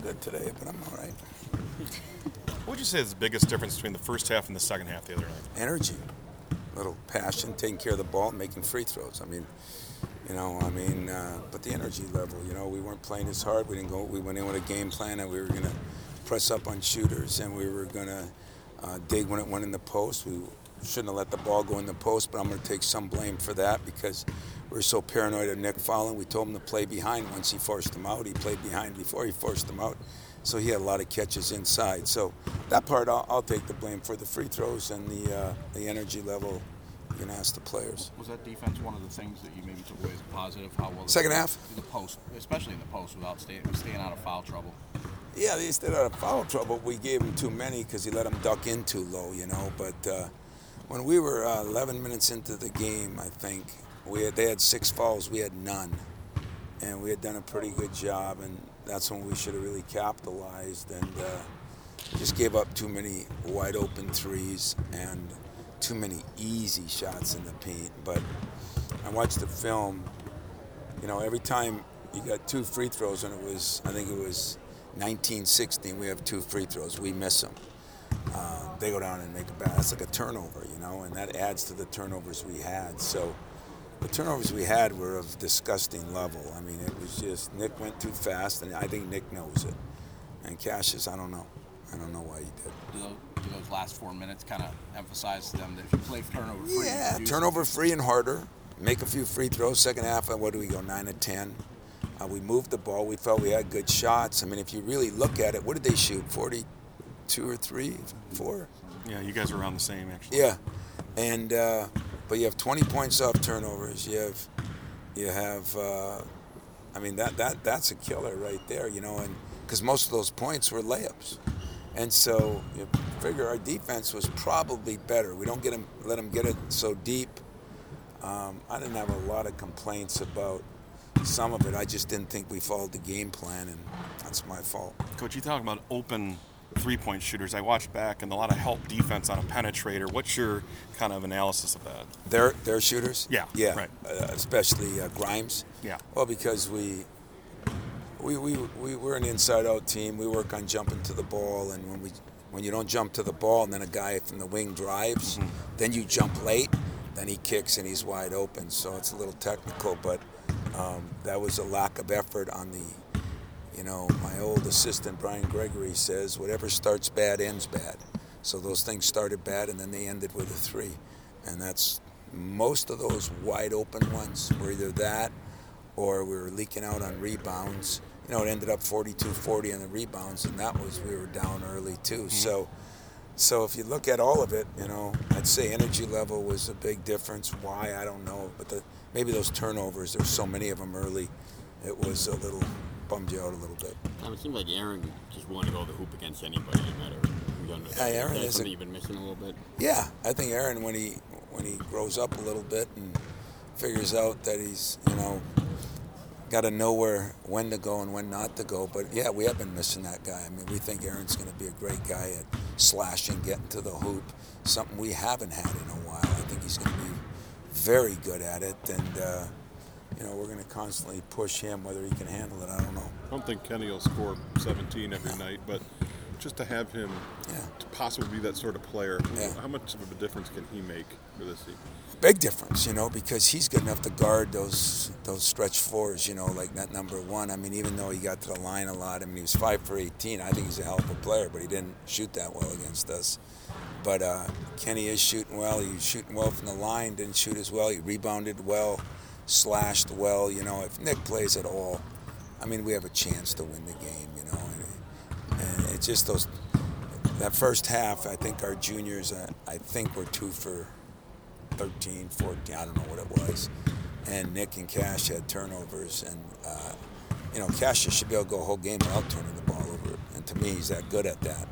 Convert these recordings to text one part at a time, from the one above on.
good today, but I'm all right. What would you say is the biggest difference between the first half and the second half the other night? Energy, A little passion, taking care of the ball, making free throws. I mean, you know, I mean, uh, but the energy level. You know, we weren't playing as hard. We didn't go. We went in with a game plan that we were going to press up on shooters, and we were going to uh, dig when it went in the post. We shouldn't have let the ball go in the post, but I'm going to take some blame for that because we were so paranoid of Nick fouling. We told him to play behind once he forced him out. He played behind before he forced him out. So he had a lot of catches inside. So that part I'll, I'll take the blame for the free throws and the uh, the energy level. You can ask the players. Was that defense one of the things that you maybe took away as positive? How well? Second half? The post, especially in the post, without staying staying out of foul trouble. Yeah, they stayed out of foul trouble. We gave him too many because he let them duck in too low, you know. But uh, when we were uh, 11 minutes into the game, I think we had, they had six falls, we had none, and we had done a pretty good job. And that's when we should have really capitalized and uh, just gave up too many wide open threes and too many easy shots in the paint. But I watched the film. You know, every time you got two free throws, and it was I think it was 1916. We have two free throws. We miss them. Uh, they go down and make a bad. That's like a turnover, you know, and that adds to the turnovers we had. So the turnovers we had were of disgusting level. I mean, it was just Nick went too fast, and I think Nick knows it. And Cassius, I don't know. I don't know why he did. Do those, do those last four minutes kind of emphasize to them that if you play turnover free, Yeah, you- turnover free and harder. Make a few free throws. Second half, uh, what do we go? Nine to ten. Uh, we moved the ball. We felt we had good shots. I mean, if you really look at it, what did they shoot? Forty-two or three, four? Yeah, you guys were around the same actually. Yeah, and uh, but you have 20 points off turnovers. You have, you have. Uh, I mean that that that's a killer right there, you know, and because most of those points were layups, and so you figure our defense was probably better. We don't get them, let them get it so deep. Um, I didn't have a lot of complaints about some of it. I just didn't think we followed the game plan, and that's my fault. Coach, you talk about open three-point shooters. I watched back and a lot of help defense on a penetrator. What's your kind of analysis of that? They're they're shooters. Yeah, yeah, right. uh, especially uh, Grimes. Yeah. Well, because we we we we we're an inside-out team. We work on jumping to the ball, and when we when you don't jump to the ball, and then a guy from the wing drives, then you jump late, then he kicks and he's wide open. So it's a little technical, but um, that was a lack of effort on the. You know, my old assistant Brian Gregory says, "Whatever starts bad ends bad." So those things started bad, and then they ended with a three, and that's most of those wide open ones were either that or we were leaking out on rebounds. You know, it ended up 42-40 on the rebounds, and that was we were down early too. Mm-hmm. So, so if you look at all of it, you know, I'd say energy level was a big difference. Why I don't know, but the, maybe those turnovers. There's so many of them early. It was a little bummed you out a little bit. Um, it seemed like Aaron just wanted to go to the hoop against anybody, no matter who done it. Yeah, Aaron is something a- you've been missing a little bit. Yeah, I think Aaron when he when he grows up a little bit and figures out that he's you know got to know where when to go and when not to go. But yeah, we have been missing that guy. I mean, we think Aaron's going to be a great guy at slashing, getting to the hoop, something we haven't had in a while. I think he's going to be very good at it, and uh, you know we're going to constantly push him. Whether he can handle it, I don't know. I don't think Kenny will score 17 every night, but just to have him Yeah. to possibly be that sort of player, Yeah. how much of a difference can he make for this team? big difference, you know, because he's good enough to guard those those stretch fours, you know, like that number one. I mean, even though he got to the line a lot, I mean, he was five for 18. I think he's a hell of a player, but he didn't shoot that well against us. But uh, Kenny is shooting well. He's shooting well from the line, didn't shoot as well. He rebounded well, slashed well. You know, if Nick plays at all, I mean, we have a chance to win the game, you know. And, and it's just those, that first half, I think our juniors, uh, I think were two for 13, 14, I don't know what it was. And Nick and Cash had turnovers, and uh, you know Cash should be able to go a whole game without turning the ball over. And to me, he's that good at that.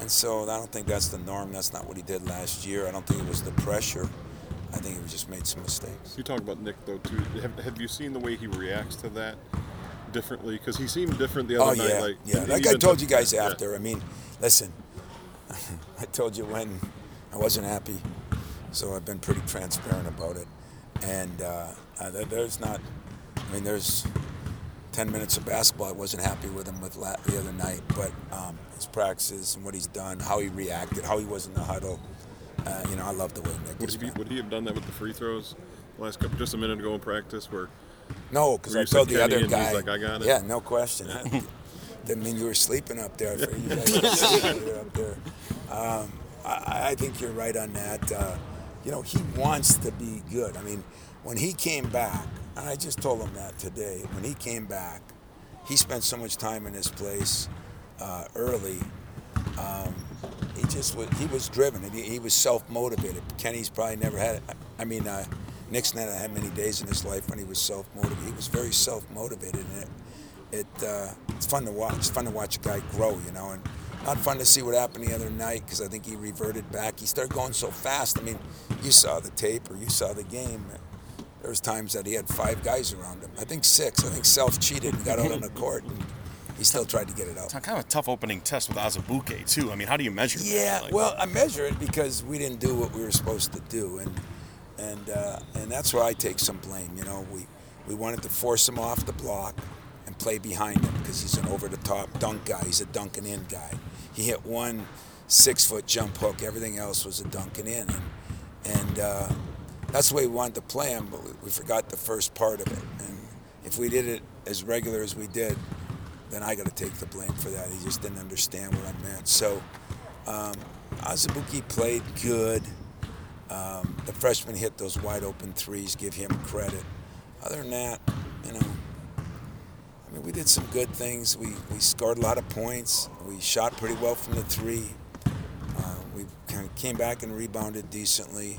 And so I don't think that's the norm. That's not what he did last year. I don't think it was the pressure. I think he just made some mistakes. You talk about Nick though too. Have, have you seen the way he reacts to that differently? Because he seemed different the Oh other night. yeah, like yeah. Like I told to- you guys after. I mean, listen, I told you when I wasn't happy, so I've been pretty transparent about it. And uh, uh, there's not. I mean, there's 10 minutes of basketball. I wasn't happy with him with la- the other night, but um, his practices and what he's done, how he reacted, how he was in the huddle. Uh, you know, I love the way Nick Would he, be, would he have done that with the free throws last couple, just a minute ago in practice where No, because I told the other guy. like, "I got it." Yeah, no question. Didn't mean you were sleeping up there. I you guys were up there. Um, I, I think you're right on that. Uh, you know, he wants to be good. I mean, when he came back, and I just told him that today. When he came back, he spent so much time in his place uh, early. Um, he just was, he was driven and he, he was Self motivated. Kenny's probably never had. I mean, uh, Nick's never had many days in his life when he was self motivated. He was very self motivated, and it it uh, it's fun to watch. It's fun to watch a guy grow, you know, and not fun to see what happened the other night because I think he reverted back. He started going so fast. I mean, you saw the tape or you saw the game. There was times that he had five guys around him. I think six. I think self cheated and got out on the court, and he still tried to get it out. It's kind of a tough opening test with Azubuike too. I mean, how do you measure? Yeah, Like- well, I measure it because we didn't do what we were supposed to do, and and uh, and that's where I take some blame. You know, we we wanted to force him off the block and play behind him because he's an over the top dunk guy. He's a dunking in guy. He hit one six foot jump hook. Everything else was a dunking in, and and uh, that's the way we wanted to play him. But we, we forgot the first part of it, and if we did it as regular as we did, then I got to take the blame for that. He just didn't understand what I meant. So. Um, Azubuike played good. Um, the freshman hit those wide open threes. Give him credit. Other than that, you know, I mean, we did some good things. We we scored a lot of points. We shot pretty well from the three. Uh, we kind of came back and rebounded decently.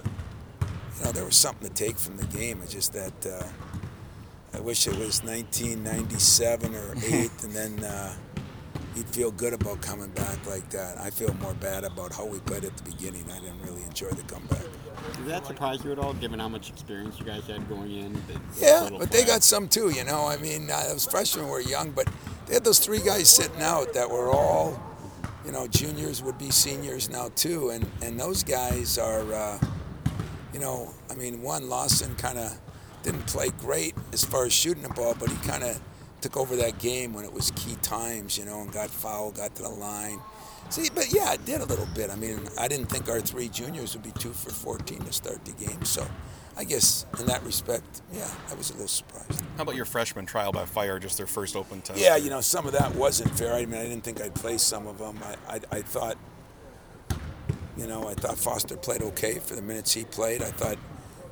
You know, there was something to take from the game. It's just that uh, I wish it was 1997 or eight, and then. Uh, you'd feel good about coming back like that. I feel more bad about how we played at the beginning. I didn't really enjoy the comeback. Did that surprise you at all, given how much experience you guys had going in? that Yeah, little but they got some too. You know, I mean, uh, those freshmen were young, but they had those three guys sitting out that were all, you know, juniors would be seniors now too, and and those guys are, uh, you know, I mean, one Lawson kind of didn't play great as far as shooting the ball, but he kind of took over that game when it was key times, you know, and got fouled, got to the line. See, but yeah, it did a little bit. I mean, I didn't think our three juniors would be two for 14 to start the game. So I guess in that respect, yeah, I was a little surprised. How about your freshman trial by fire, just their first open test? Yeah, you know, some of that wasn't fair. I mean, I didn't think I'd play some of them. I, I, I thought, you know, I thought Foster played okay for the minutes he played. I thought,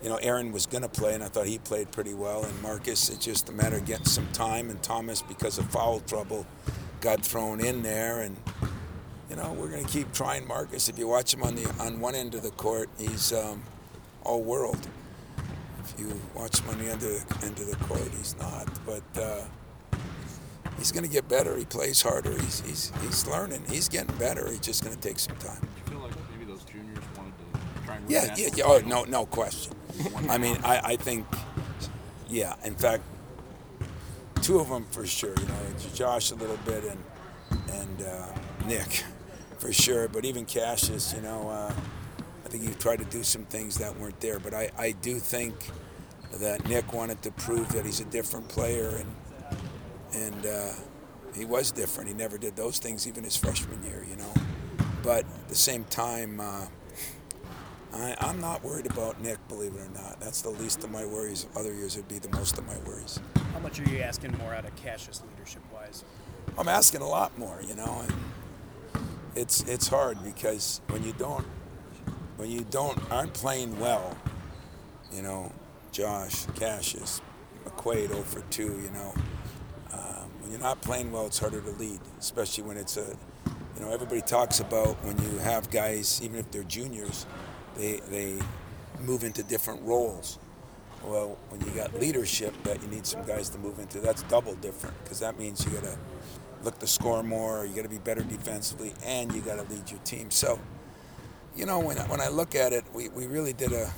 you know, Aaron was going to play, and I thought he played pretty well. And Marcus, it's just a matter of getting some time. And Thomas, because of foul trouble, got thrown in there. And you know, we're going to keep trying Marcus. If you watch him on the on one end of the court, he's um, all world. If you watch him on the end of, end of the court, he's not. But uh, he's going to get better. He plays harder. He's, he's he's learning. He's getting better. He's just going to take some time. I feel like maybe those juniors wanted to try and Yeah, yeah, yeah. Oh, no, no question. I mean, I, I think, yeah. In fact, two of them for sure. You know, Josh a little bit and and uh, Nick for sure. But even Cassius, you know, uh, I think he tried to do some things that weren't there. But I, I do think that Nick wanted to prove that he's a different player and and uh, he was different. He never did those things even his freshman year, you know. But at the same time. I, I'm not worried about Nick, believe it or not. That's the least of my worries. Other years would be the most of my worries. How much are you asking more out of Cassius leadership wise? I'm asking a lot more, you know, and it's it's hard because when you don't when you don't aren't playing well, you know, Josh, Cassius, McQuaid 0 for 2, you know. Um, when you're not playing well, it's harder to lead, especially when it's a, you know, everybody talks about when you have guys, even if they're juniors, they they move into different roles. Well, when you got leadership that you need some guys to move into, that's double different because that means you got to look to score more, you got to be better defensively, and you got to lead your team. So, you know, when, I- when I look at it, we, we really did a,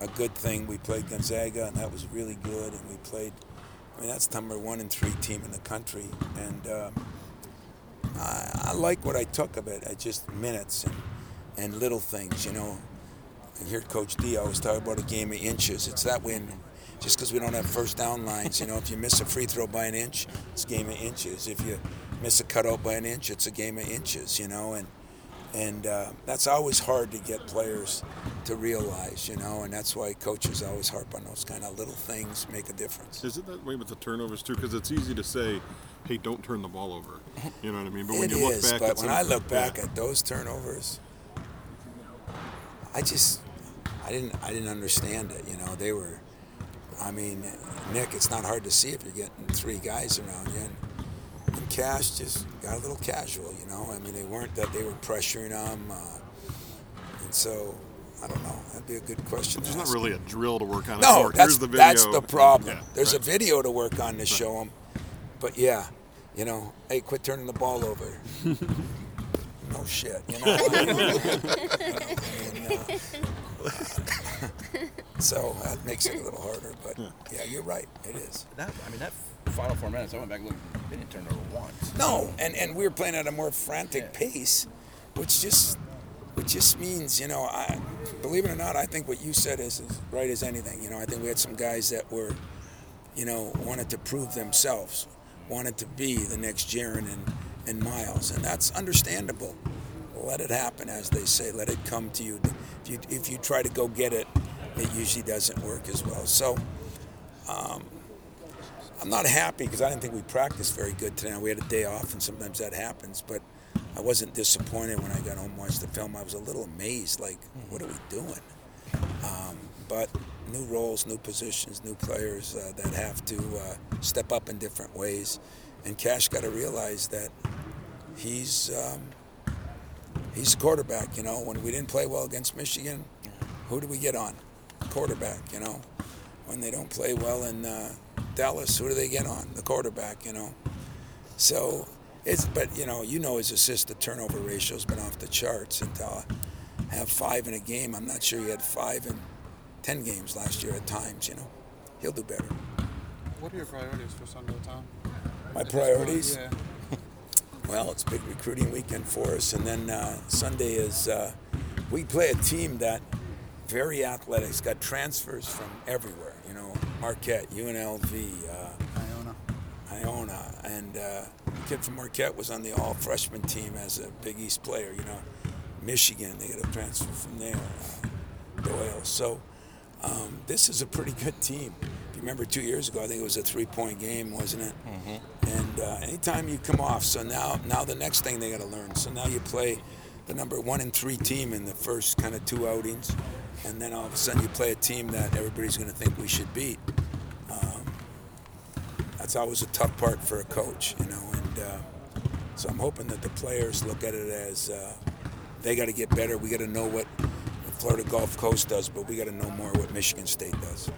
a good thing. We played Gonzaga, and that was really good. And we played, I mean, that's number one and three team in the country. And um, I, I like what I took of it. I just minutes and, and little things, you know. I hear Coach D always talk about a game of inches. It's that way just because we don't have first down lines. You know, if you miss a free throw by an inch, it's a game of inches. If you miss a cutout by an inch, it's a game of inches. You know, and and uh, that's always hard to get players to realize. You know, and that's why coaches always harp on those kind of little things make a difference. Is it that way with the turnovers too? Because it's easy to say, "Hey, don't turn the ball over." You know what I mean? But when It you look is, back, but when I look back yeah. at those turnovers, I just, I didn't, I didn't understand it. You know, they were, I mean, Nick, it's not hard to see if you're getting three guys around you. And, and Cash just got a little casual. You know, I mean, they weren't that they were pressuring him, uh, and so I don't know. That'd be a good question. to There's not ask really a drill to work on. no, It's that's Here's the video. that's the problem. Yeah, There's right. a video to work on to show them, but yeah, you know, hey, quit turning the ball over. no shit, you know. I mean, uh, so that makes it a little harder, but yeah, you're right. It is. That, I mean, that final four minutes, I went back and looked. They didn't turn over once. No, and, and we were playing at a more frantic Yeah. pace, which just which just means, you know, I believe it or not, I think what you said is as right as anything. You know, I think we had some guys that were, you know, wanted to prove themselves, wanted to be the next Jaren and, and Miles, and that's understandable. Let it happen, as they say. Let it come to you. If you if you try to go get it, it usually doesn't work as well. So. I'm not happy because I didn't think we practiced very good today. We had a day off, and sometimes that happens. But I wasn't disappointed when I got home and watched the film. I was a little amazed, like, what are we doing? Um, but new roles, new positions, new players uh, that have to uh, step up in different ways. And Cash got to realize that he's um, he's a quarterback. You know, when we didn't play well against Michigan, who do we get on? Quarterback. You know, when they don't play well in uh, Dallas, who do they get on? The quarterback, you know. So it's, but you know, you know his assist to turnover ratio's been off the charts, and to have five in a game, I'm not sure he had five in ten games last year at times. You know, he'll do better. What are your priorities for Sunday, Tom? My At point, priorities? Yeah. Well, it's a big recruiting weekend for us, and then uh, Sunday is uh, we play a team that very athletic. It's got transfers from everywhere. You know, Marquette, UNLV, uh, Iona. Iona, and uh, the kid from Marquette was on the all freshman team as a Big East player. You know, Michigan, they got a transfer from there, uh, Doyle. So um, this is a pretty good team. You remember two years ago, I think it was a three point game, wasn't it? And uh, anytime you come off, so now now the next thing they got to learn. So now you play the number one and three team in the first kind of two outings, and then all of a sudden you play a team that everybody's going to think we should beat that's always a tough part for a coach, you know. And uh, so I'm hoping that the players look at it as uh, they got to get better. We got to know what Florida Gulf Coast does, but we got to know more what Michigan State does.